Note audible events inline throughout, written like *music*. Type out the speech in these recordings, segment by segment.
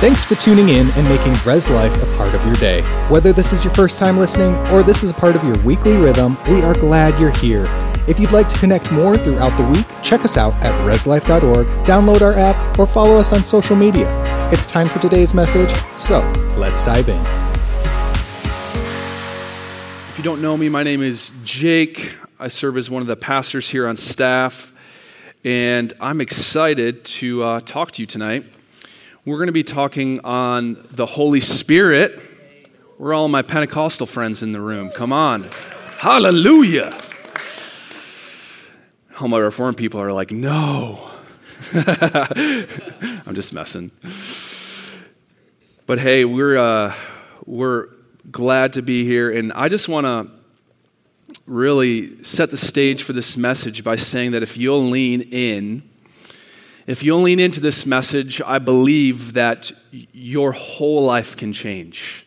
Thanks for tuning in and making Res Life a part of your day. Whether this is your first time listening or this is a part of your weekly rhythm, we are glad you're here. If you'd like to connect more throughout the week, check us out at reslife.org, download our app, or follow us on social media. It's time for today's message, so let's dive in. If you don't know me, my name is Jake. I serve as one of the pastors here on staff, and I'm excited to uh, talk to you tonight. We're going to be talking on the Holy Spirit. We're all my Pentecostal friends in the room. Come on. Hallelujah. All my Reformed people are like, no. *laughs* I'm just messing. But hey, we're, uh, we're glad to be here. And I just want to really set the stage for this message by saying that if you'll lean in, if you'll lean into this message, I believe that your whole life can change.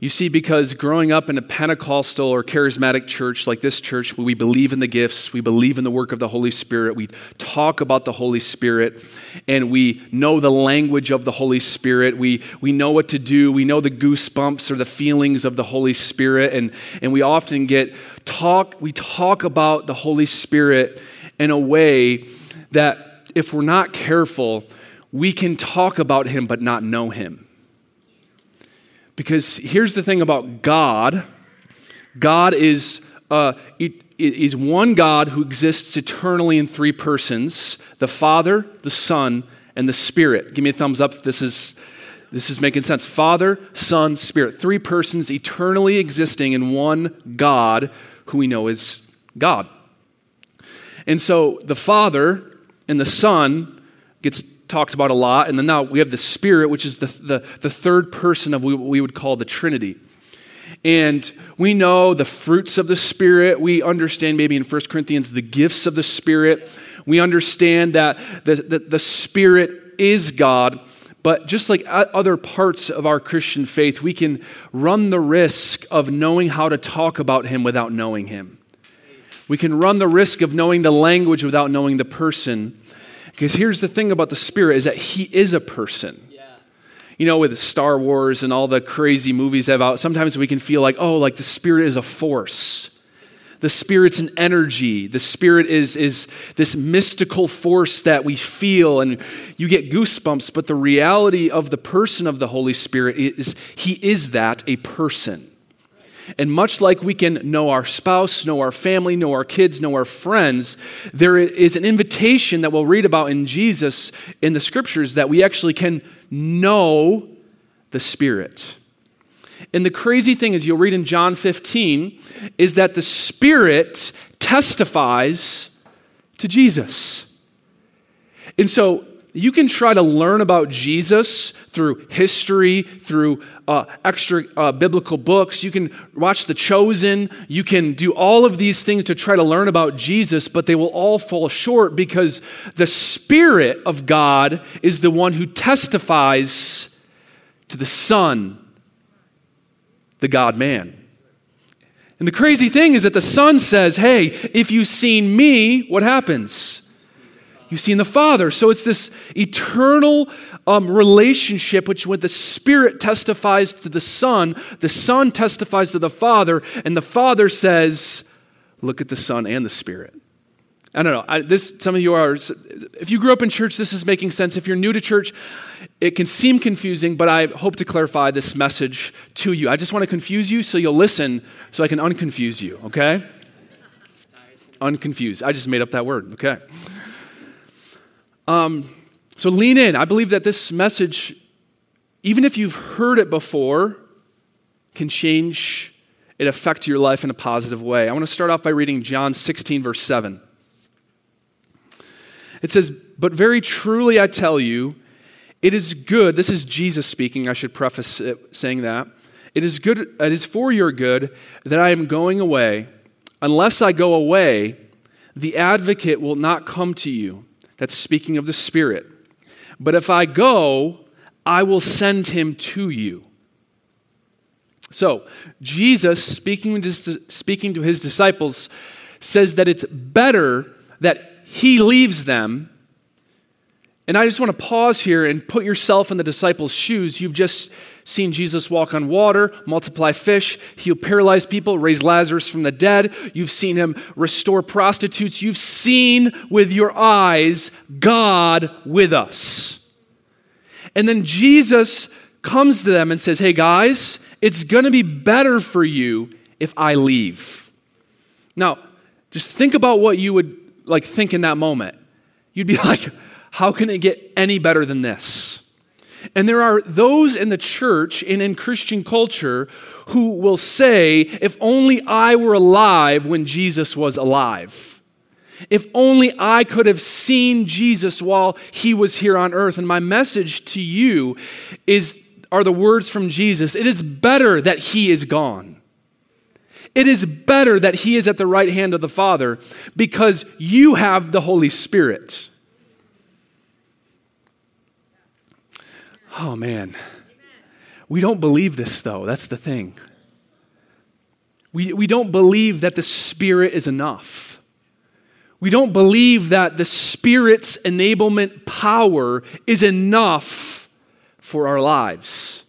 You see, because growing up in a Pentecostal or charismatic church like this church, we believe in the gifts, we believe in the work of the Holy Spirit, we talk about the Holy Spirit, and we know the language of the Holy Spirit. We, we know what to do, we know the goosebumps or the feelings of the Holy Spirit, and, and we often get talk, we talk about the Holy Spirit in a way that if we're not careful, we can talk about him but not know him. Because here's the thing about God God is, uh, is one God who exists eternally in three persons the Father, the Son, and the Spirit. Give me a thumbs up if this is. This is making sense. Father, Son, Spirit. Three persons eternally existing in one God who we know is God. And so the Father and the Son gets talked about a lot. And then now we have the Spirit, which is the, the, the third person of what we would call the Trinity. And we know the fruits of the Spirit. We understand maybe in 1 Corinthians the gifts of the Spirit. We understand that the, the, the Spirit is God. But just like other parts of our Christian faith, we can run the risk of knowing how to talk about Him without knowing Him. We can run the risk of knowing the language without knowing the person. Because here's the thing about the Spirit is that He is a person. You know, with Star Wars and all the crazy movies have out, sometimes we can feel like, oh, like the Spirit is a force. The Spirit's an energy. The Spirit is, is this mystical force that we feel, and you get goosebumps. But the reality of the person of the Holy Spirit is He is that, a person. And much like we can know our spouse, know our family, know our kids, know our friends, there is an invitation that we'll read about in Jesus in the scriptures that we actually can know the Spirit. And the crazy thing is, you'll read in John 15, is that the Spirit testifies to Jesus. And so you can try to learn about Jesus through history, through uh, extra uh, biblical books. You can watch The Chosen. You can do all of these things to try to learn about Jesus, but they will all fall short because the Spirit of God is the one who testifies to the Son, the God man. And the crazy thing is that the Son says, Hey, if you've seen me, what happens? You've seen the Father. So it's this eternal um, relationship which, when the Spirit testifies to the Son, the Son testifies to the Father, and the Father says, Look at the Son and the Spirit. I don't know. I, this, some of you are, if you grew up in church, this is making sense. If you're new to church, it can seem confusing, but I hope to clarify this message to you. I just want to confuse you so you'll listen so I can unconfuse you, okay? Unconfused. I just made up that word, okay? Um, so lean in. I believe that this message, even if you've heard it before, can change it affect your life in a positive way. I want to start off by reading John 16, verse 7. It says, But very truly I tell you, it is good, this is Jesus speaking, I should preface it saying that. It is good, it is for your good that I am going away. Unless I go away, the advocate will not come to you. That's speaking of the Spirit. But if I go, I will send him to you. So, Jesus, speaking to, speaking to his disciples, says that it's better that he leaves them And I just want to pause here and put yourself in the disciples' shoes. You've just seen Jesus walk on water, multiply fish, heal paralyzed people, raise Lazarus from the dead. You've seen him restore prostitutes. You've seen with your eyes God with us. And then Jesus comes to them and says, Hey guys, it's going to be better for you if I leave. Now, just think about what you would like think in that moment. You'd be *laughs* like, how can it get any better than this? And there are those in the church and in Christian culture who will say, if only I were alive when Jesus was alive. If only I could have seen Jesus while he was here on earth. And my message to you is are the words from Jesus. It is better that he is gone. It is better that he is at the right hand of the Father because you have the Holy Spirit. Oh, man. We don't believe this, though. That's the thing. We, we don't believe that the Spirit is enough. We don't believe that the Spirit's enablement power is enough for our lives.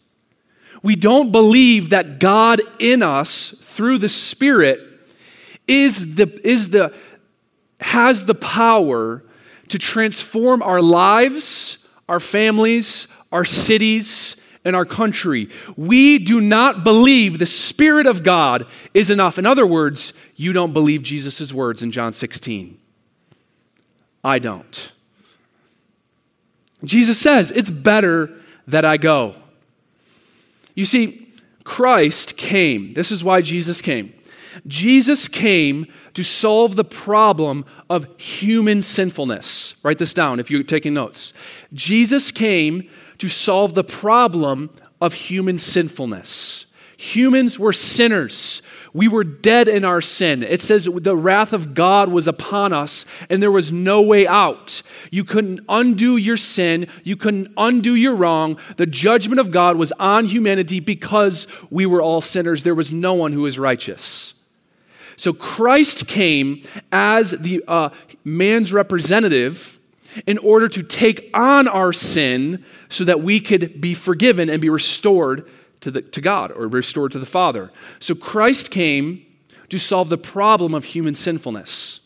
We don't believe that God in us through the Spirit is the, is the, has the power to transform our lives, our families, our cities, and our country. We do not believe the Spirit of God is enough. In other words, you don't believe Jesus' words in John 16. I don't. Jesus says, It's better that I go. You see, Christ came. This is why Jesus came. Jesus came to solve the problem of human sinfulness. Write this down if you're taking notes. Jesus came to solve the problem of human sinfulness. Humans were sinners. We were dead in our sin. It says the wrath of God was upon us and there was no way out. You couldn't undo your sin. You couldn't undo your wrong. The judgment of God was on humanity because we were all sinners. There was no one who was righteous. So Christ came as the uh, man's representative in order to take on our sin so that we could be forgiven and be restored to, the, to God or restored to the Father. So Christ came to solve the problem of human sinfulness.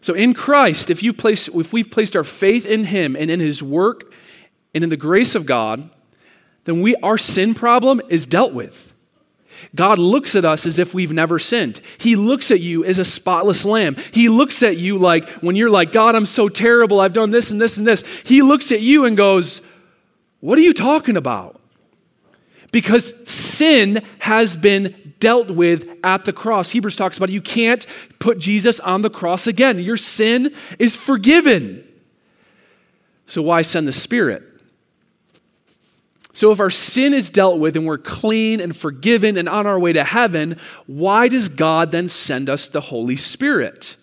So in Christ, if, you place, if we've placed our faith in Him and in His work and in the grace of God, then we, our sin problem is dealt with. God looks at us as if we've never sinned. He looks at you as a spotless lamb. He looks at you like when you're like, God, I'm so terrible. I've done this and this and this. He looks at you and goes, What are you talking about? Because sin has been dealt with at the cross. Hebrews talks about it. You can't put Jesus on the cross again. Your sin is forgiven. So why send the Spirit? So, if our sin is dealt with and we're clean and forgiven and on our way to heaven, why does God then send us the Holy Spirit?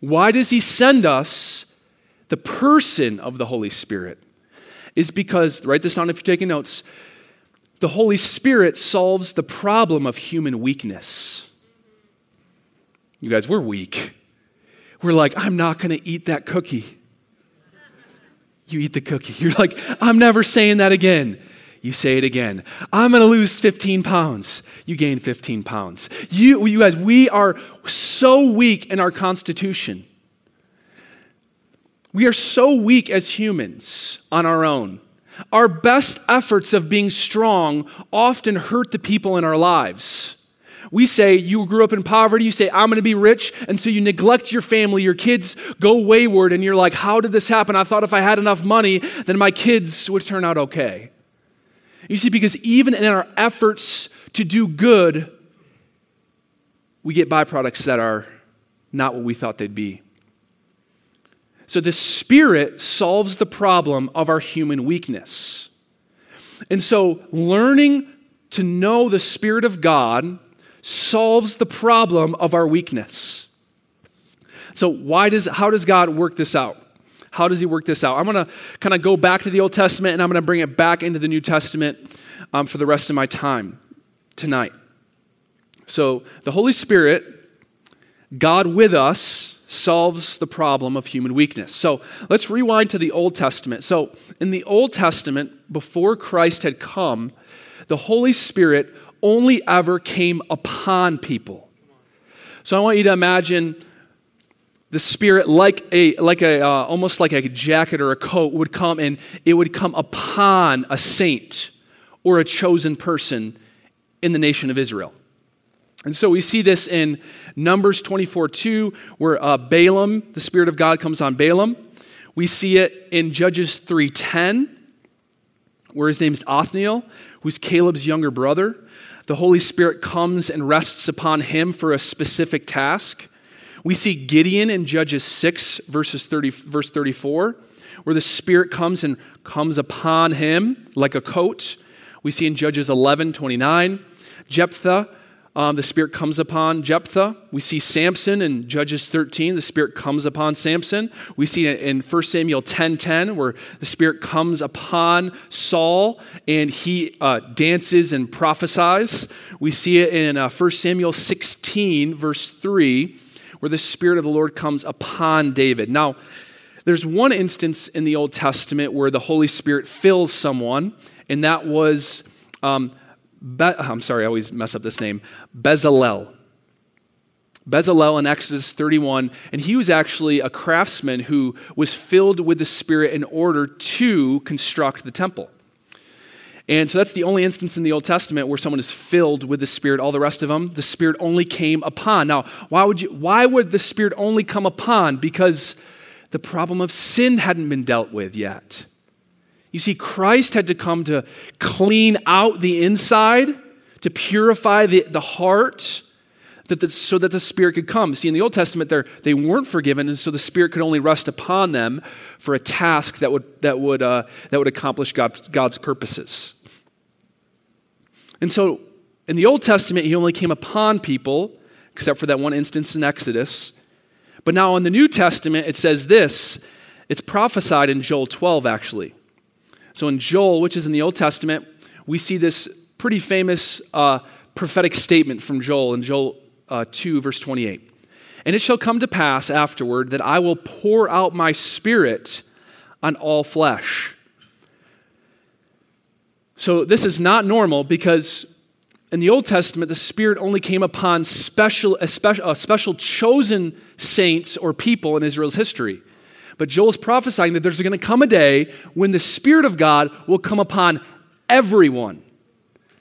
Why does He send us the person of the Holy Spirit? Is because, write this down if you're taking notes, the Holy Spirit solves the problem of human weakness. You guys, we're weak. We're like, I'm not going to eat that cookie you eat the cookie. *laughs* You're like, I'm never saying that again. You say it again. I'm going to lose 15 pounds. You gain 15 pounds. You, you guys, we are so weak in our constitution. We are so weak as humans on our own. Our best efforts of being strong often hurt the people in our lives. We say you grew up in poverty, you say, I'm going to be rich, and so you neglect your family, your kids go wayward, and you're like, How did this happen? I thought if I had enough money, then my kids would turn out okay. You see, because even in our efforts to do good, we get byproducts that are not what we thought they'd be. So the Spirit solves the problem of our human weakness. And so learning to know the Spirit of God solves the problem of our weakness. So, why does, how does God work this out? How does He work this out? I'm going to kind of go back to the Old Testament and I'm going to bring it back into the New Testament um, for the rest of my time tonight. So, the Holy Spirit, God with us, solves the problem of human weakness. So let's rewind to the Old Testament. So in the Old Testament, before Christ had come, the Holy Spirit only ever came upon people. So I want you to imagine the spirit like a like a uh, almost like a jacket or a coat would come and it would come upon a saint or a chosen person in the nation of israel. And so we see this in numbers 24 2 where uh, balaam the spirit of god comes on balaam. We see it in judges 3.10 where his name is othniel who's caleb's younger brother the holy spirit comes and rests upon him for a specific task we see Gideon in Judges 6, verses 30, verse 34, where the Spirit comes and comes upon him like a coat. We see in Judges 11, 29. Jephthah, um, the Spirit comes upon Jephthah. We see Samson in Judges 13, the Spirit comes upon Samson. We see it in 1 Samuel 10, 10, where the Spirit comes upon Saul and he uh, dances and prophesies. We see it in uh, 1 Samuel 16, verse 3 where the Spirit of the Lord comes upon David. Now, there's one instance in the Old Testament where the Holy Spirit fills someone, and that was, um, Be- *laughs* I'm sorry, I always mess up this name, Bezalel. Bezalel in Exodus 31, and he was actually a craftsman who was filled with the Spirit in order to construct the temple. And so that's the only instance in the Old Testament where someone is filled with the Spirit. All the rest of them, the Spirit only came upon. Now, why would, you, why would the Spirit only come upon? Because the problem of sin hadn't been dealt with yet. You see, Christ had to come to clean out the inside, to purify the, the heart, that the, so that the Spirit could come. See, in the Old Testament, they weren't forgiven, and so the Spirit could only rest upon them for a task that would, that would, uh, that would accomplish God, God's purposes. And so in the Old Testament, he only came upon people, except for that one instance in Exodus. But now in the New Testament, it says this it's prophesied in Joel 12, actually. So in Joel, which is in the Old Testament, we see this pretty famous uh, prophetic statement from Joel in Joel uh, 2, verse 28. And it shall come to pass afterward that I will pour out my spirit on all flesh. So this is not normal because in the Old Testament, the Spirit only came upon special, a special, a special chosen saints or people in Israel's history. But Joel is prophesying that there's going to come a day when the Spirit of God will come upon everyone,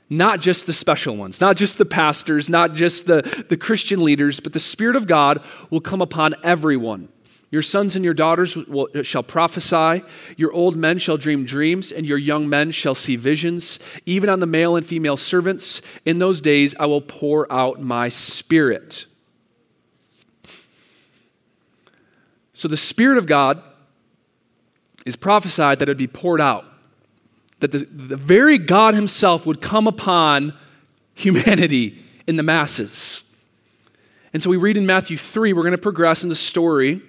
not just the special ones, not just the pastors, not just the, the Christian leaders, but the Spirit of God will come upon everyone. Your sons and your daughters will, shall prophesy, your old men shall dream dreams, and your young men shall see visions. Even on the male and female servants, in those days I will pour out my spirit. So the Spirit of God is prophesied that it would be poured out, that the, the very God Himself would come upon humanity in the masses. And so we read in Matthew 3, we're going to progress in the story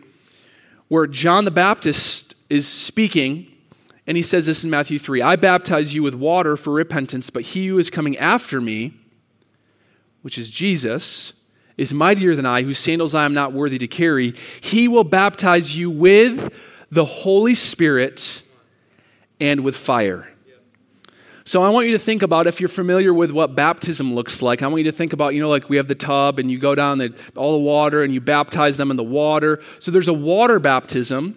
where John the Baptist is speaking, and he says this in Matthew 3 I baptize you with water for repentance, but he who is coming after me, which is Jesus, is mightier than I, whose sandals I am not worthy to carry. He will baptize you with the Holy Spirit and with fire. So I want you to think about if you're familiar with what baptism looks like. I want you to think about, you know, like we have the tub and you go down the, all the water and you baptize them in the water. So there's a water baptism,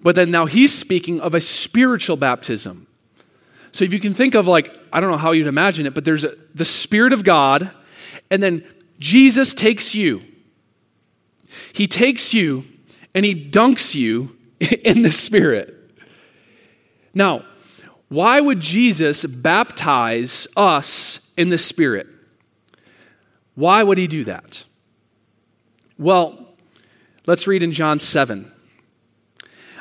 but then now he's speaking of a spiritual baptism. So if you can think of like, I don't know how you'd imagine it, but there's a, the Spirit of God, and then Jesus takes you. He takes you and he dunks you *laughs* in the Spirit. Now, why would Jesus baptize us in the Spirit? Why would he do that? Well, let's read in John 7.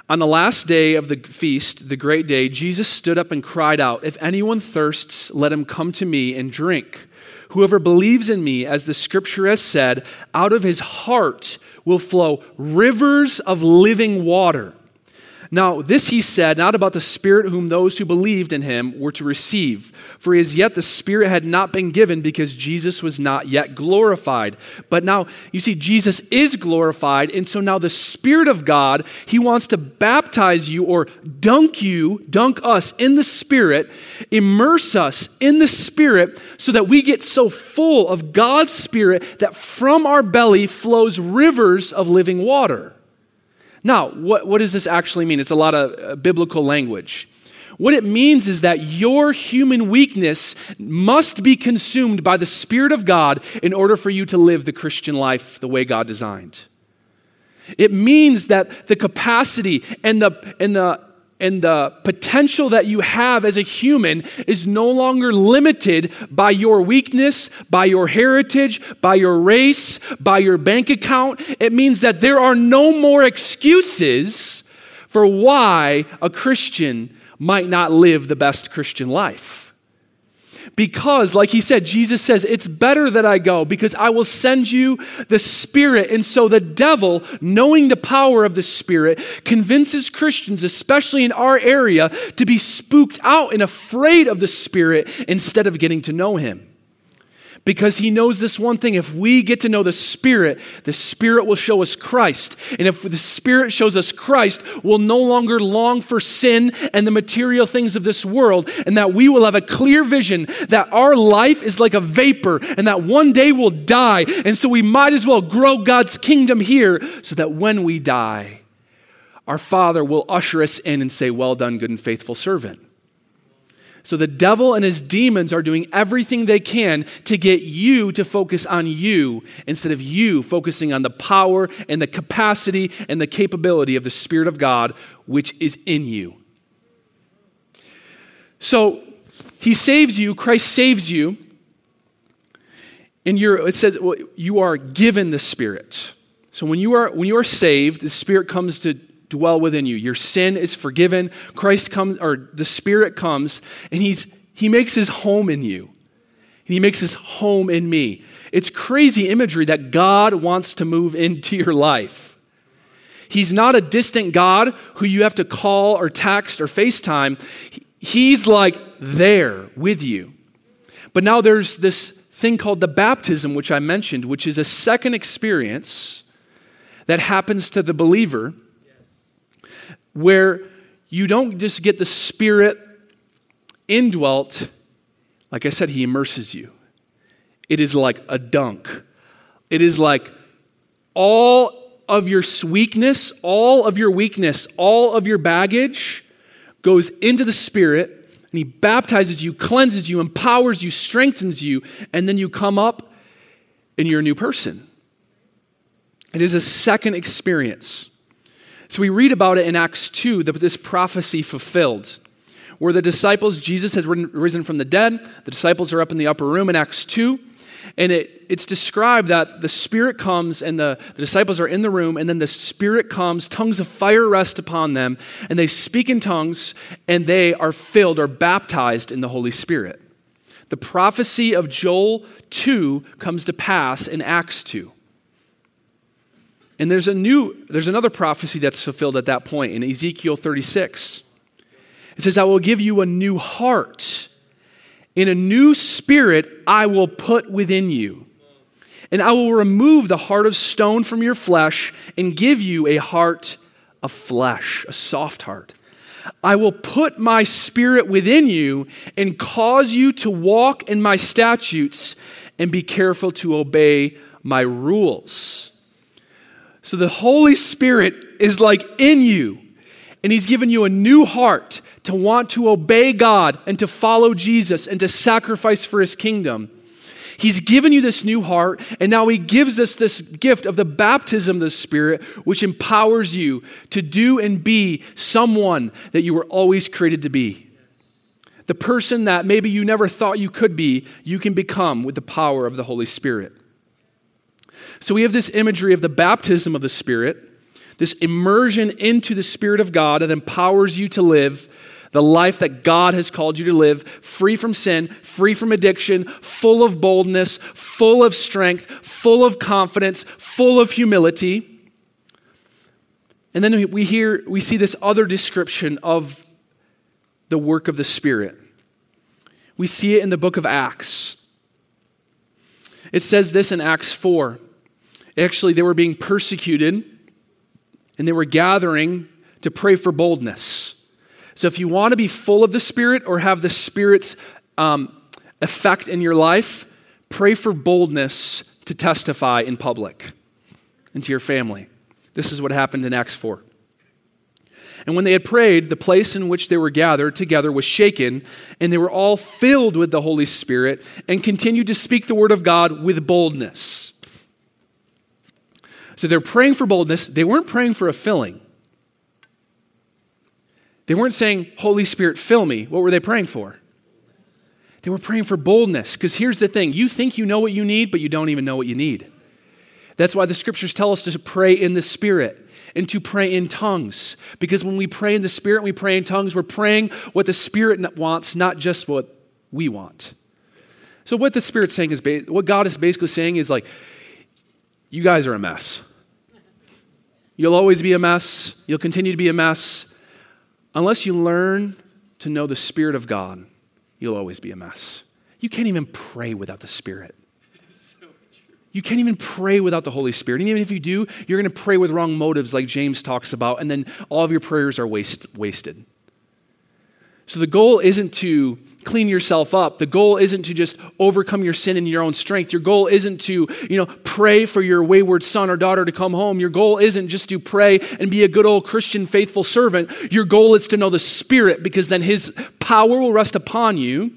On the last day of the feast, the great day, Jesus stood up and cried out, If anyone thirsts, let him come to me and drink. Whoever believes in me, as the scripture has said, out of his heart will flow rivers of living water. Now, this he said, not about the Spirit whom those who believed in him were to receive. For as yet the Spirit had not been given because Jesus was not yet glorified. But now, you see, Jesus is glorified, and so now the Spirit of God, he wants to baptize you or dunk you, dunk us in the Spirit, immerse us in the Spirit, so that we get so full of God's Spirit that from our belly flows rivers of living water. Now, what, what does this actually mean? It's a lot of uh, biblical language. What it means is that your human weakness must be consumed by the Spirit of God in order for you to live the Christian life the way God designed. It means that the capacity and the, and the and the potential that you have as a human is no longer limited by your weakness, by your heritage, by your race, by your bank account. It means that there are no more excuses for why a Christian might not live the best Christian life. Because, like he said, Jesus says, It's better that I go because I will send you the Spirit. And so the devil, knowing the power of the Spirit, convinces Christians, especially in our area, to be spooked out and afraid of the Spirit instead of getting to know him because he knows this one thing. If we get to know the Spirit, the Spirit will show us Christ. And if the Spirit shows us Christ, we'll no longer long for sin and the material things of this world, and that we will have a clear vision that our life is like a vapor and that one day we'll die. And so we might as well grow God's kingdom here so that when we die, our Father will usher us in and say, Well done, good and faithful servant. So the devil and his demons are doing everything they can to get you to focus on you instead of you focusing on the power and the capacity and the capability of the Spirit of God, which is in you. So he saves you, Christ saves you. And you're, it says well, you are given the Spirit. So when you are when you are saved, the Spirit comes to dwell within you. Your sin is forgiven. Christ comes, or the Spirit comes, and he's, He makes His home in you. And He makes His home in me. It's crazy imagery that God wants to move into your life. He's not a distant God who you have to call or text or FaceTime. He's like there with you. But now there's this thing called the baptism, which I mentioned, which is a second experience that happens to the believer where you don't just get the Spirit indwelt. Like I said, He immerses you. It is like a dunk. It is like all of your weakness, all of your weakness, all of your baggage goes into the Spirit, and He baptizes you, cleanses you, empowers you, strengthens you, and then you come up and you're a new person. It is a second experience. So we read about it in Acts 2, that this prophecy fulfilled, where the disciples, Jesus had risen from the dead. The disciples are up in the upper room in Acts 2. And it, it's described that the Spirit comes and the, the disciples are in the room, and then the Spirit comes, tongues of fire rest upon them, and they speak in tongues, and they are filled or baptized in the Holy Spirit. The prophecy of Joel 2 comes to pass in Acts 2. And there's a new, there's another prophecy that's fulfilled at that point in Ezekiel 36. It says, I will give you a new heart. In a new spirit I will put within you. And I will remove the heart of stone from your flesh and give you a heart of flesh, a soft heart. I will put my spirit within you and cause you to walk in my statutes and be careful to obey my rules. So the Holy Spirit is like in you, and He's given you a new heart to want to obey God and to follow Jesus and to sacrifice for His kingdom. He's given you this new heart, and now He gives us this gift of the baptism of the Spirit, which empowers you to do and be someone that you were always created to be. The person that maybe you never thought you could be, you can become with the power of the Holy Spirit. So we have this imagery of the baptism of the Spirit, this immersion into the Spirit of God that empowers you to live the life that God has called you to live, free from sin, free from addiction, full of boldness, full of strength, full of confidence, full of humility. And then we hear, we see this other description of the work of the Spirit. We see it in the book of Acts. It says this in Acts 4. Actually, they were being persecuted and they were gathering to pray for boldness. So, if you want to be full of the Spirit or have the Spirit's um, effect in your life, pray for boldness to testify in public and to your family. This is what happened in Acts 4. And when they had prayed, the place in which they were gathered together was shaken, and they were all filled with the Holy Spirit and continued to speak the word of God with boldness. So they're praying for boldness. They weren't praying for a filling. They weren't saying, Holy Spirit, fill me. What were they praying for? They were praying for boldness. Because here's the thing you think you know what you need, but you don't even know what you need. That's why the scriptures tell us to pray in the Spirit and to pray in tongues. Because when we pray in the Spirit, we pray in tongues, we're praying what the Spirit wants, not just what we want. So, what the Spirit's saying is, what God is basically saying is like, you guys are a mess. You'll always be a mess. You'll continue to be a mess. Unless you learn to know the Spirit of God, you'll always be a mess. You can't even pray without the Spirit. You can't even pray without the Holy Spirit. And even if you do, you're going to pray with wrong motives, like James talks about, and then all of your prayers are waste, wasted. So the goal isn't to clean yourself up. The goal isn't to just overcome your sin in your own strength. Your goal isn't to, you know, pray for your wayward son or daughter to come home. Your goal isn't just to pray and be a good old Christian faithful servant. Your goal is to know the Spirit because then his power will rest upon you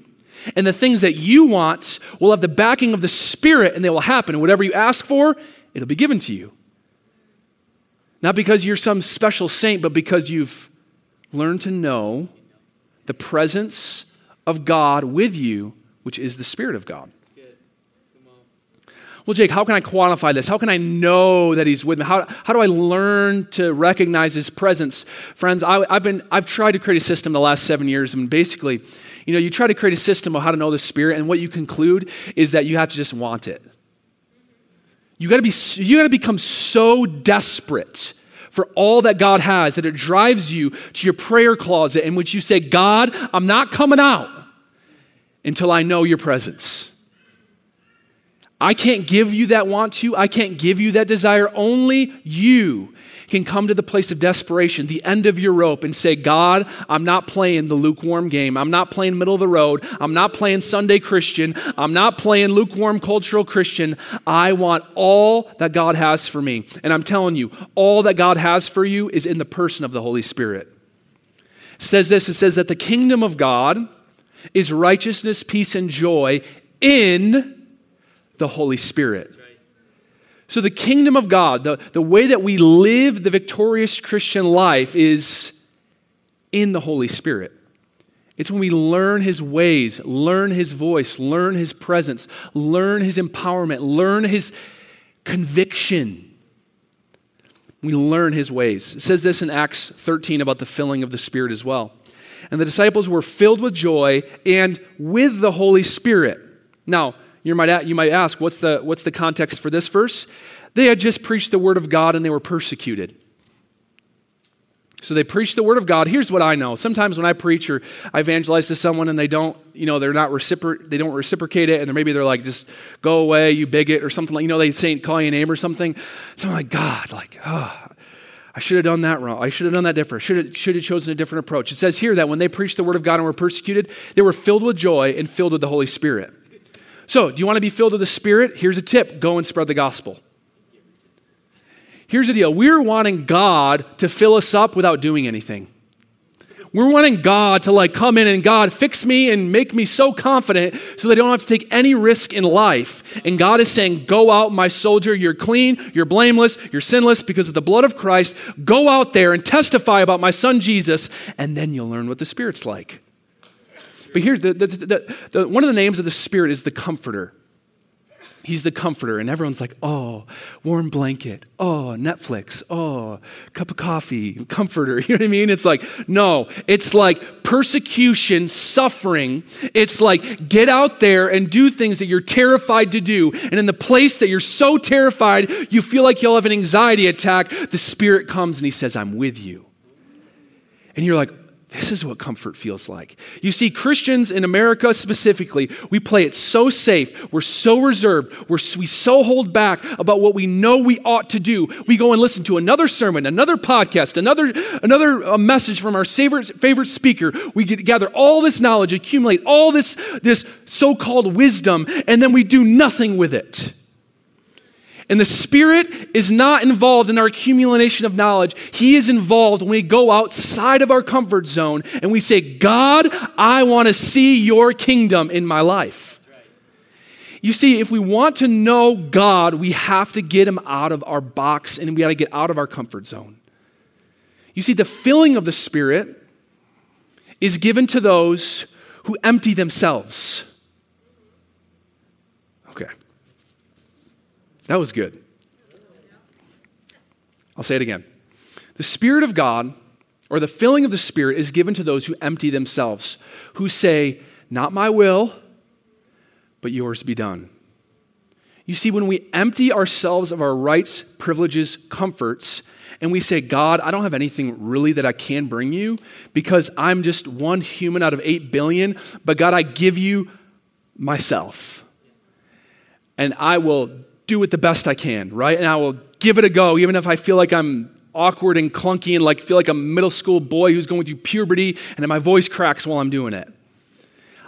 and the things that you want will have the backing of the Spirit and they will happen. And whatever you ask for, it'll be given to you. Not because you're some special saint, but because you've learned to know the presence of God with you, which is the Spirit of God. Well, Jake, how can I quantify this? How can I know that He's with me? How, how do I learn to recognize His presence? Friends, I, have been, I've tried to create a system the last seven years, and basically, you know, you try to create a system of how to know the Spirit, and what you conclude is that you have to just want it. You gotta be, you gotta become so desperate for all that God has that it drives you to your prayer closet in which you say, God, I'm not coming out until I know your presence. I can't give you that want to. I can't give you that desire. Only you can come to the place of desperation, the end of your rope, and say, God, I'm not playing the lukewarm game. I'm not playing middle of the road. I'm not playing Sunday Christian. I'm not playing lukewarm cultural Christian. I want all that God has for me. And I'm telling you, all that God has for you is in the person of the Holy Spirit. It says this it says that the kingdom of God is righteousness, peace, and joy in the Holy Spirit. So, the kingdom of God, the, the way that we live the victorious Christian life is in the Holy Spirit. It's when we learn His ways, learn His voice, learn His presence, learn His empowerment, learn His conviction. We learn His ways. It says this in Acts 13 about the filling of the Spirit as well. And the disciples were filled with joy and with the Holy Spirit. Now, you might, you might ask, what's the, what's the context for this verse? They had just preached the word of God and they were persecuted. So they preached the word of God. Here's what I know. Sometimes when I preach or I evangelize to someone and they don't, you know, they're not recipro- they don't reciprocate it, and maybe they're like, just go away, you bigot, or something like, you know, they say call you a name or something. So I'm like, God, like, oh, I should have done that wrong. I should have done that different. Should have, should have chosen a different approach. It says here that when they preached the word of God and were persecuted, they were filled with joy and filled with the Holy Spirit. So, do you want to be filled with the Spirit? Here's a tip go and spread the gospel. Here's the deal we're wanting God to fill us up without doing anything. We're wanting God to like come in and God fix me and make me so confident so they don't have to take any risk in life. And God is saying, Go out, my soldier. You're clean, you're blameless, you're sinless because of the blood of Christ. Go out there and testify about my son Jesus, and then you'll learn what the Spirit's like. But here, the, the, the, one of the names of the Spirit is the Comforter. He's the comforter, and everyone's like, oh, warm blanket, oh, Netflix, oh, cup of coffee, comforter. *laughs* You know what I mean? It's like, no, it's like persecution, suffering. It's like, get out there and do things that you're terrified to do. And in the place that you're so terrified, you feel like you'll have an anxiety attack, the Spirit comes and He says, I'm with you. And you're like, this is what comfort feels like. You see, Christians in America specifically, we play it so safe. We're so reserved. We're, we so hold back about what we know we ought to do. We go and listen to another sermon, another podcast, another, another uh, message from our favorite, favorite speaker. We get, gather all this knowledge, accumulate all this, this so called wisdom, and then we do nothing with it. And the Spirit is not involved in our accumulation of knowledge. He is involved when we go outside of our comfort zone and we say, God, I want to see your kingdom in my life. You see, if we want to know God, we have to get him out of our box and we got to get out of our comfort zone. You see, the filling of the Spirit is given to those who empty themselves. That was good. I'll say it again. The Spirit of God, or the filling of the Spirit, is given to those who empty themselves, who say, Not my will, but yours be done. You see, when we empty ourselves of our rights, privileges, comforts, and we say, God, I don't have anything really that I can bring you because I'm just one human out of eight billion, but God, I give you myself. And I will do it the best I can, right? And I will give it a go, even if I feel like I'm awkward and clunky and like feel like a middle school boy who's going through puberty and my voice cracks while I'm doing it.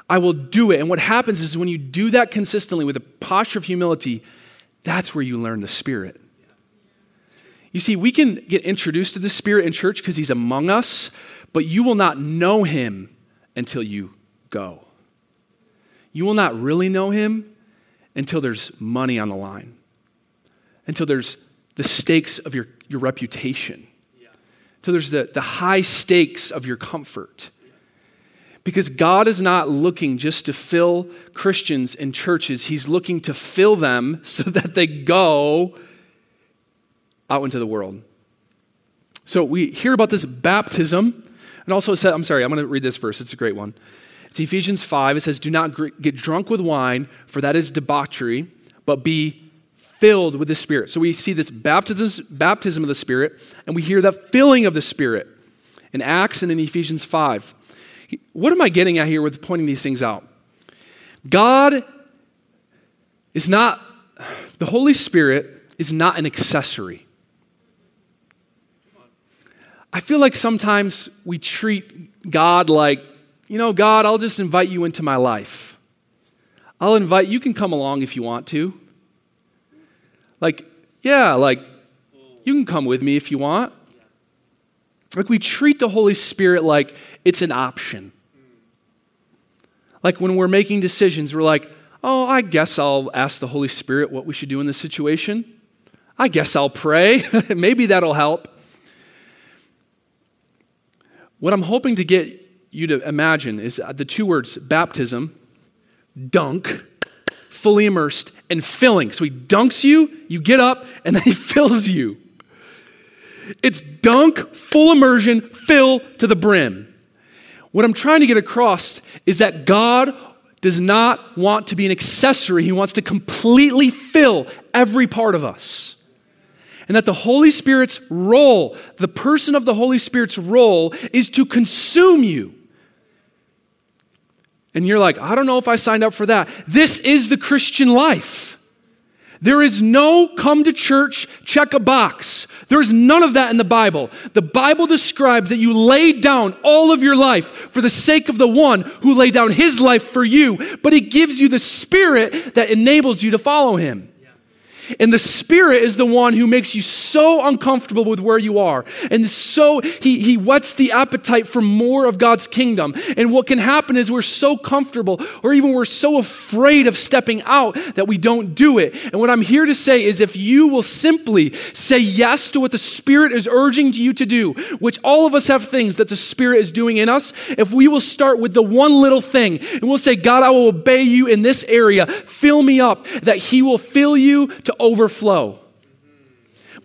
I will do it. And what happens is when you do that consistently with a posture of humility, that's where you learn the Spirit. You see, we can get introduced to the Spirit in church because He's among us, but you will not know Him until you go. You will not really know Him until there's money on the line, until there's the stakes of your, your reputation, yeah. until there's the, the high stakes of your comfort. Because God is not looking just to fill Christians and churches, He's looking to fill them *laughs* so that they go out into the world. So we hear about this baptism, and also said, I'm sorry, I'm going to read this verse. It's a great one. It's Ephesians 5. It says, Do not get drunk with wine, for that is debauchery, but be filled with the Spirit. So we see this baptism, baptism of the Spirit, and we hear that filling of the Spirit in Acts and in Ephesians 5. What am I getting at here with pointing these things out? God is not, the Holy Spirit is not an accessory. I feel like sometimes we treat God like you know, God, I'll just invite you into my life. I'll invite, you can come along if you want to. Like, yeah, like, you can come with me if you want. Like, we treat the Holy Spirit like it's an option. Like, when we're making decisions, we're like, oh, I guess I'll ask the Holy Spirit what we should do in this situation. I guess I'll pray. *laughs* Maybe that'll help. What I'm hoping to get you to imagine is uh, the two words baptism, dunk, fully immersed, and filling. So he dunks you, you get up, and *laughs* then he fills you. It's dunk, full immersion, fill to the brim. What I'm trying to get across is that God does not want to be an accessory, He wants to completely fill every part of us and that the Holy Spirit's role, the person of the Holy Spirit's role, is to consume you and you're like, I don't know if I signed up for that. This is the Christian life. There is no come to church, check a box. There is none of that in the Bible. The Bible describes that you lay down all of your life for the sake of the one who laid down his life for you, but he gives you the spirit that enables you to follow him. And the Spirit is the one who makes you so uncomfortable with where you are. And so he, he whets the appetite for more of God's kingdom. And what can happen is we're so comfortable or even we're so afraid of stepping out that we don't do it. And what I'm here to say is if you will simply say yes to what the Spirit is urging you to do, which all of us have things that the Spirit is doing in us, if we will start with the one little thing and we'll say, God, I will obey you in this area, fill me up, that He will fill you to overflow.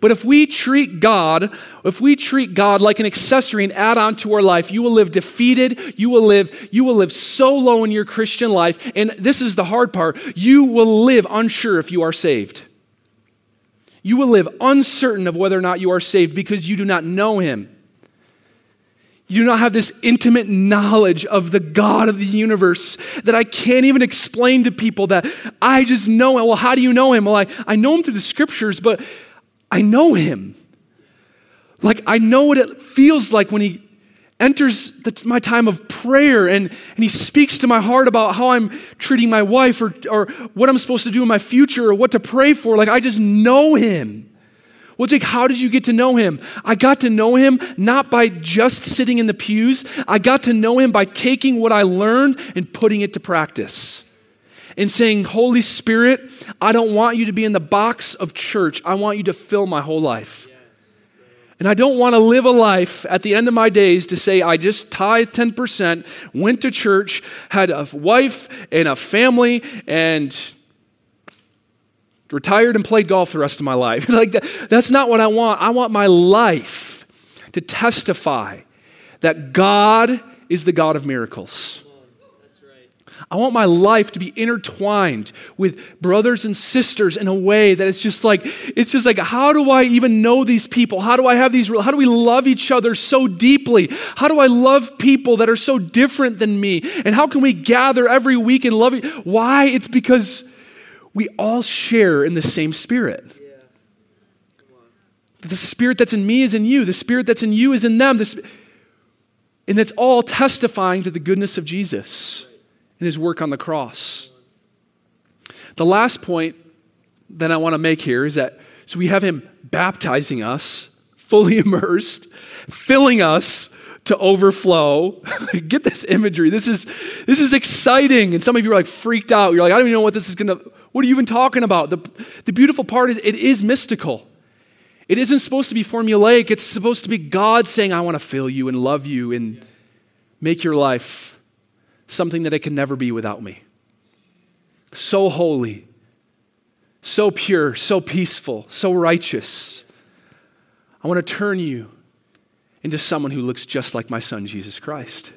But if we treat God, if we treat God like an accessory and add on to our life, you will live defeated. You will live, you will live so low in your Christian life. And this is the hard part. You will live unsure if you are saved. You will live uncertain of whether or not you are saved because you do not know him. You do not have this intimate knowledge of the God of the universe that I can't even explain to people that I just know him. Well, how do you know him? Well, I, I know him through the scriptures, but I know him. Like, I know what it feels like when he enters the, my time of prayer and, and he speaks to my heart about how I'm treating my wife or, or what I'm supposed to do in my future or what to pray for. Like, I just know him. Well, Jake, how did you get to know him? I got to know him not by just sitting in the pews. I got to know him by taking what I learned and putting it to practice and saying, Holy Spirit, I don't want you to be in the box of church. I want you to fill my whole life. And I don't want to live a life at the end of my days to say, I just tithed 10%, went to church, had a wife and a family, and retired and played golf the rest of my life. *laughs* like that, that's not what I want. I want my life to testify that God is the God of miracles. I want my life to be intertwined with brothers and sisters in a way that it's just like, it's just like, how do I even know these people? How do I have these, how do we love each other so deeply? How do I love people that are so different than me? And how can we gather every week and love? Why? It's because we all share in the same spirit. The spirit that's in me is in you. The spirit that's in you is in them. and that's all testifying to the goodness of Jesus and his work on the cross. The last point that I want to make here is that so we have him baptizing us, fully *laughs* immersed, filling us to overflow. *laughs* Get this imagery. This is this is exciting. And some of you are like freaked out. You're like, I don't even know what this is gonna what are you even talking about? The, the beautiful part is it is mystical. It isn't supposed to be formulaic. It's supposed to be God saying, I want to fill you and love you and make your life something that it can never be without me. So holy, so pure, so peaceful, so righteous. I want to turn you into someone who looks just like my son, Jesus Christ.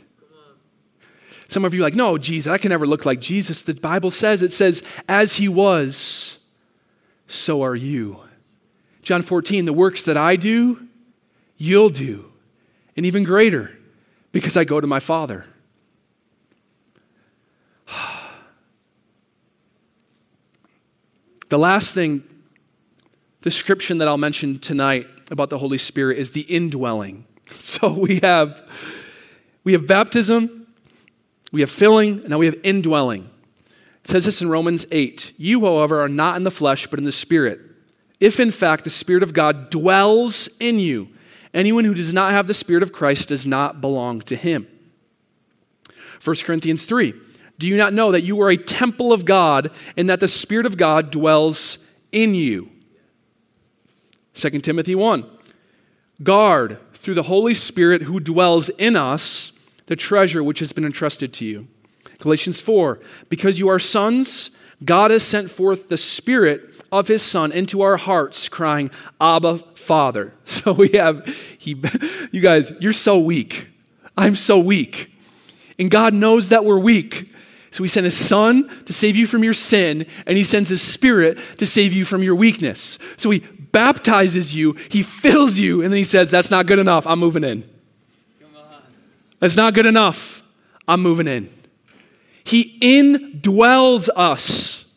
Some of you are like, no, Jesus, I can never look like Jesus. The Bible says, it says, as he was, so are you. John 14, the works that I do, you'll do, and even greater, because I go to my Father. *sighs* the last thing, description that I'll mention tonight about the Holy Spirit is the indwelling. *laughs* So we have we have baptism, we have filling, and now we have indwelling. It says this in Romans 8 You, however, are not in the flesh, but in the Spirit. If in fact the Spirit of God dwells in you, anyone who does not have the Spirit of Christ does not belong to him. 1 Corinthians 3 Do you not know that you are a temple of God and that the Spirit of God dwells in you? 2 Timothy 1 Guard through the Holy Spirit who dwells in us the treasure which has been entrusted to you. Galatians 4 Because you are sons, God has sent forth the Spirit of His Son into our hearts, crying, Abba, Father. *laughs* So we have, he, you guys, you're so weak. I'm so weak. And God knows that we're weak. So He sent His Son to save you from your sin, and He sends His Spirit to save you from your weakness. So He baptizes you, He fills you, and then He says, That's not good enough. I'm moving in. That's not good enough. I'm moving in. He indwells us.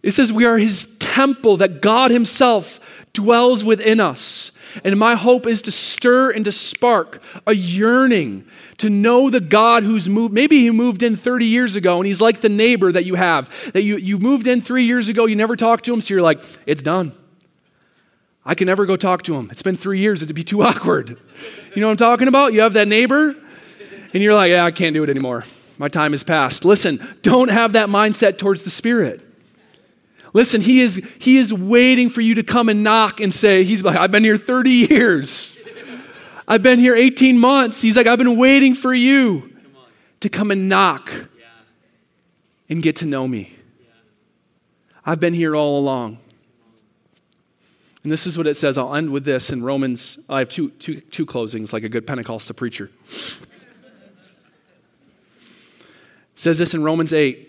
It says we are his temple, that God himself dwells within us. And my hope is to stir and to spark a yearning to know the God who's moved. Maybe he moved in 30 years ago and he's like the neighbor that you have, that you, you moved in three years ago, you never talked to him, so you're like, it's done. I can never go talk to him. It's been three years, it'd be too awkward. You know what I'm talking about? You have that neighbor, and you're like, yeah, I can't do it anymore. My time has passed. Listen, don't have that mindset towards the Spirit. Listen, he is, he is waiting for you to come and knock and say, He's like, I've been here 30 years. I've been here 18 months. He's like, I've been waiting for you to come and knock and get to know me. I've been here all along. And this is what it says. I'll end with this in Romans. I have two, two, two closings, like a good Pentecostal preacher. It says this in Romans 8.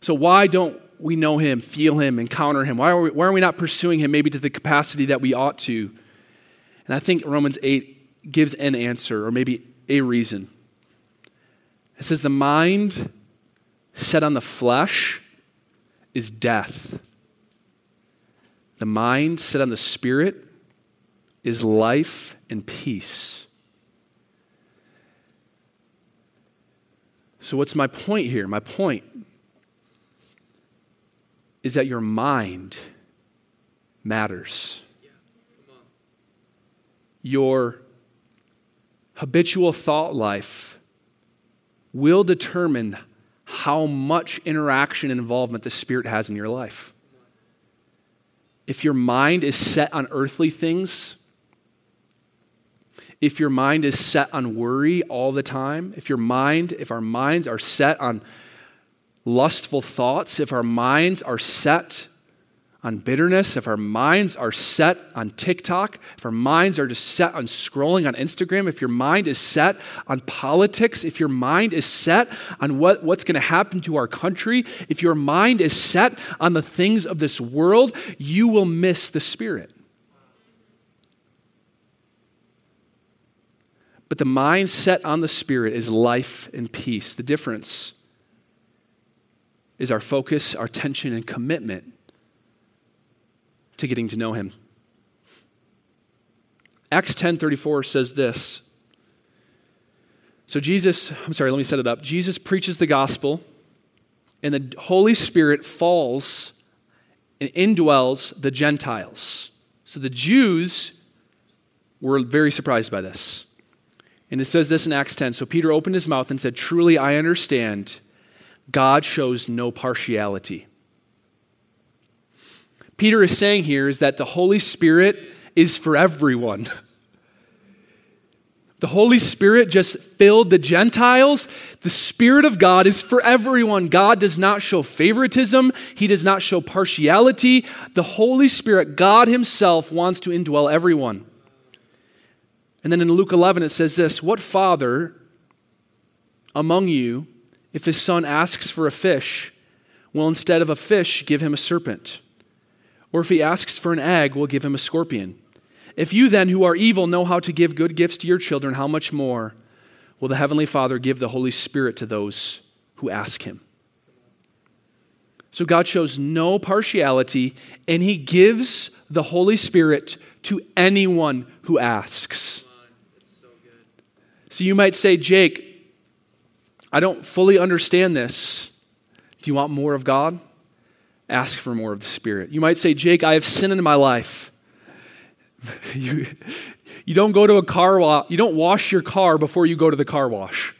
So, why don't we know him, feel him, encounter him? Why are, we, why are we not pursuing him maybe to the capacity that we ought to? And I think Romans 8 gives an answer, or maybe a reason. It says, The mind set on the flesh is death, the mind set on the spirit is life and peace. So, what's my point here? My point is that your mind matters. Your habitual thought life will determine how much interaction and involvement the Spirit has in your life. If your mind is set on earthly things, if your mind is set on worry all the time, if your mind, if our minds are set on lustful thoughts, if our minds are set on bitterness, if our minds are set on TikTok, if our minds are just set on scrolling on Instagram, if your mind is set on politics, if your mind is set on what, what's going to happen to our country, if your mind is set on the things of this world, you will miss the Spirit. But the mind set on the Spirit is life and peace. The difference is our focus, our attention, and commitment to getting to know Him. Acts 10:34 says this. So Jesus, I'm sorry, let me set it up. Jesus preaches the gospel, and the Holy Spirit falls and indwells the Gentiles. So the Jews were very surprised by this. And it says this in Acts 10. So Peter opened his mouth and said, Truly I understand God shows no partiality. Peter is saying here is that the Holy Spirit is for everyone. *laughs* The Holy Spirit just filled the Gentiles. The Spirit of God is for everyone. God does not show favoritism, He does not show partiality. The Holy Spirit, God Himself, wants to indwell everyone. And then in Luke 11, it says this What father among you if his son asks for a fish, will instead of a fish give him a serpent? Or if he asks for an egg, we'll give him a scorpion? If you then, who are evil, know how to give good gifts to your children, how much more will the Heavenly Father give the Holy Spirit to those who ask him? So God shows no partiality, and he gives the Holy Spirit to anyone who asks. So you might say, Jake, I don't fully understand this. Do you want more of God? Ask for more of the Spirit. You might say, Jake, I have sin in my life. *laughs* you, you don't go to a car wash, you don't wash your car before you go to the car wash.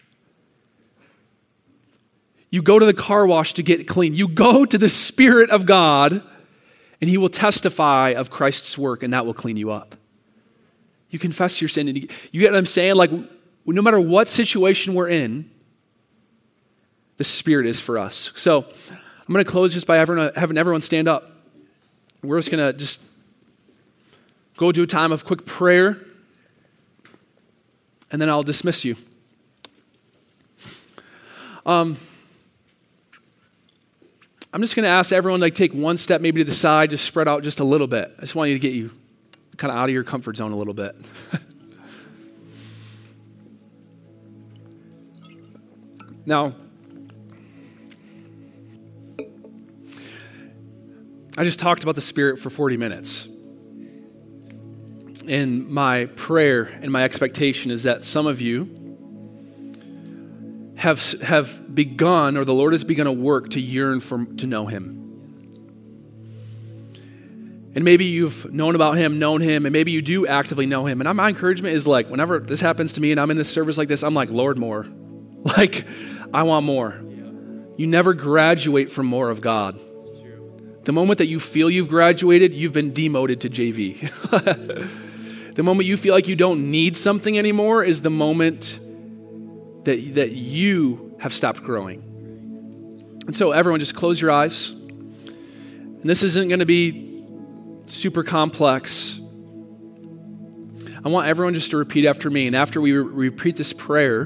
You go to the car wash to get clean. You go to the Spirit of God, and He will testify of Christ's work, and that will clean you up. You confess your sin. And you, you get what I'm saying? Like, no matter what situation we're in, the Spirit is for us. So I'm going to close just by having, everyone stand up. We're just going to just go do a time of quick prayer, and then I'll dismiss you. Um, I'm just going to ask everyone to like, take one step maybe to the side, just spread out just a little bit. I just want you to get you kind of out of your comfort zone a little bit. *laughs* now, I just talked about the Spirit for 40 minutes. And my prayer and my expectation is that some of you have, have begun, or the Lord has begun a work to yearn for, to know Him. And maybe you've known about Him, known Him, and maybe you do actively know Him. And my encouragement is like, whenever this happens to me and I'm in this service like this, I'm like, Lord, more. *laughs* Like, I want more. You never graduate from more of God. The moment that you feel you've graduated, you've been demoted to JV. *laughs* the moment you feel like you don't need something anymore is the moment that, that you have stopped growing. And so, everyone, just close your eyes. And this isn't going to be super complex. I want everyone just to repeat after me. And after we re- repeat this prayer,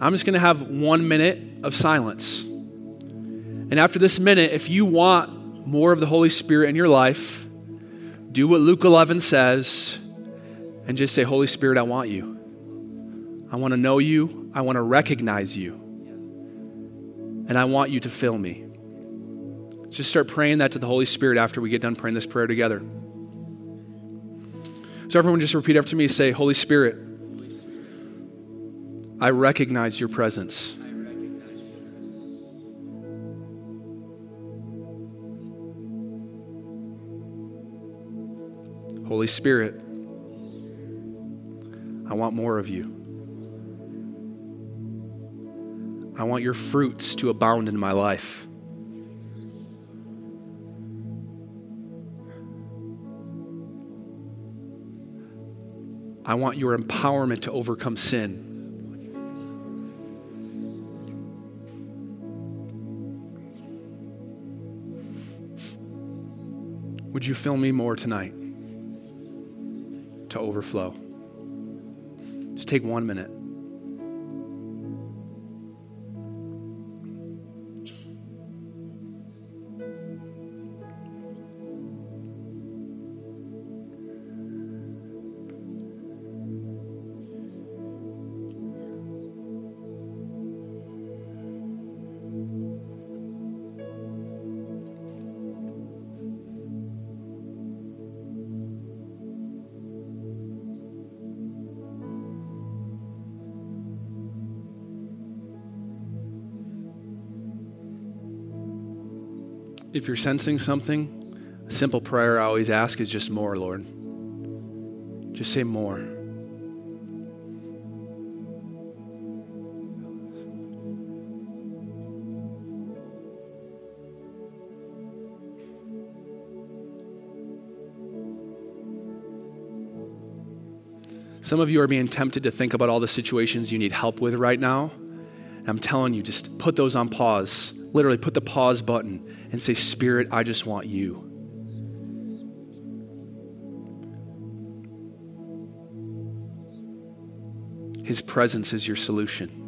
I'm just going to have one minute of silence. And after this minute, if you want more of the Holy Spirit in your life, do what Luke 11 says and just say, Holy Spirit, I want you. I want to know you. I want to recognize you. And I want you to fill me. Just start praying that to the Holy Spirit after we get done praying this prayer together. So, everyone, just repeat after me say, Holy Spirit, I recognize your presence. Holy Spirit, I want more of you. I want your fruits to abound in my life. I want your empowerment to overcome sin. Would you fill me more tonight to overflow? Just take one minute. You're sensing something, a simple prayer I always ask is just more, Lord. Just say more. Some of you are being tempted to think about all the situations you need help with right now. And I'm telling you, just put those on pause literally put the pause button and say, Spirit, I just want you. His presence is your solution.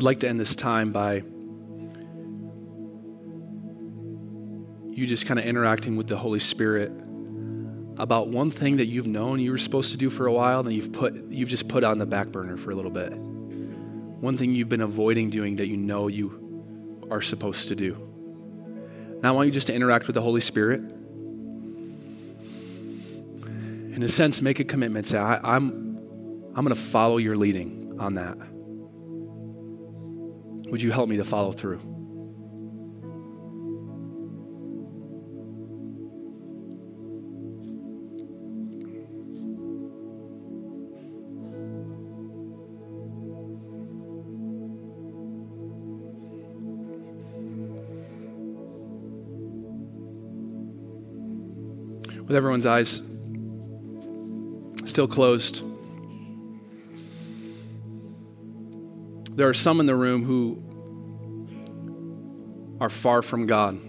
I'd like to end this time by you just kind of interacting with the Holy Spirit about one thing that you've known you were supposed to do for a while and you've put you've just put on the back burner for a little bit. One thing you've been avoiding doing that you know you are supposed to do. Now I want you just to interact with the Holy Spirit. In a sense, make a commitment. Say, I, I'm I'm going to follow your leading on that. Would you help me to follow through? With everyone's eyes still closed, There are some in the room who are far from God.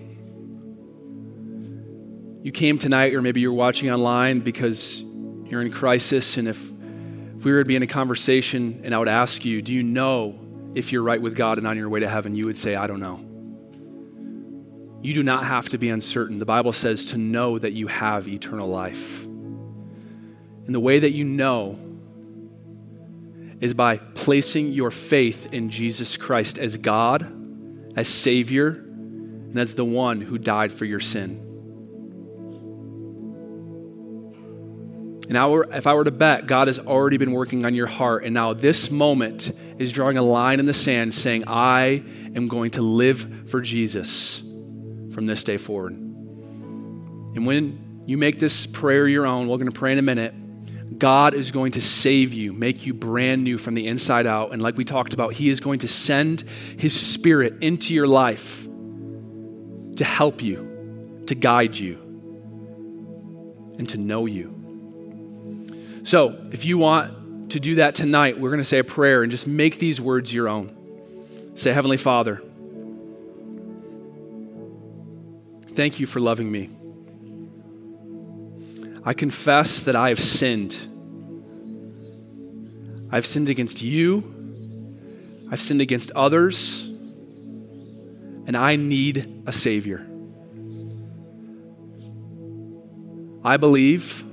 You came tonight, or maybe you're watching online because you're in crisis, and if, if we were to be in a conversation and I would ask you, Do you know if you're right with God and on your way to heaven? You would say, I don't know. You do not have to be uncertain. The Bible says to know that you have eternal life. And the way that you know is by placing your faith in Jesus Christ as God as Savior and as the one who died for your sin. And if I were to bet, God has already been working on your heart, and now this moment is drawing a line in the sand saying, I am going to live for Jesus from this day forward. And when you make this prayer your own, we're going to pray in a minute. God is going to save you, make you brand new from the inside out. And like we talked about, He is going to send His Spirit into your life to help you, to guide you, and to know you. So, if you want to do that tonight, we're going to say a prayer and just make these words your own. Say, Heavenly Father, thank you for loving me. I confess that I have sinned. I've sinned against you. I've sinned against others. And I need a Savior. I believe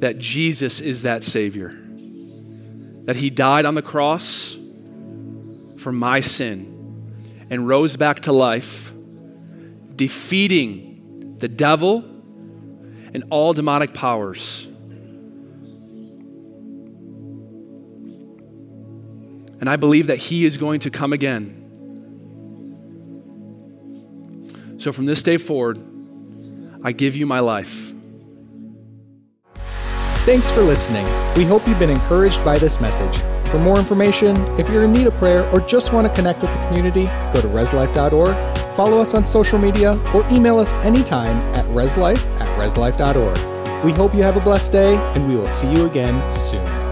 that Jesus is that Savior, that He died on the cross for my sin and rose back to life, defeating the devil and all demonic powers. And I believe that He is going to come again. So from this day forward, I give you my life. Thanks for listening. We hope you've been encouraged by this message. For more information, if you're in need of prayer or just want to connect with the community, go to reslife.org, follow us on social media, or email us anytime at reslife at reslife.org. We hope you have a blessed day, and we will see you again soon.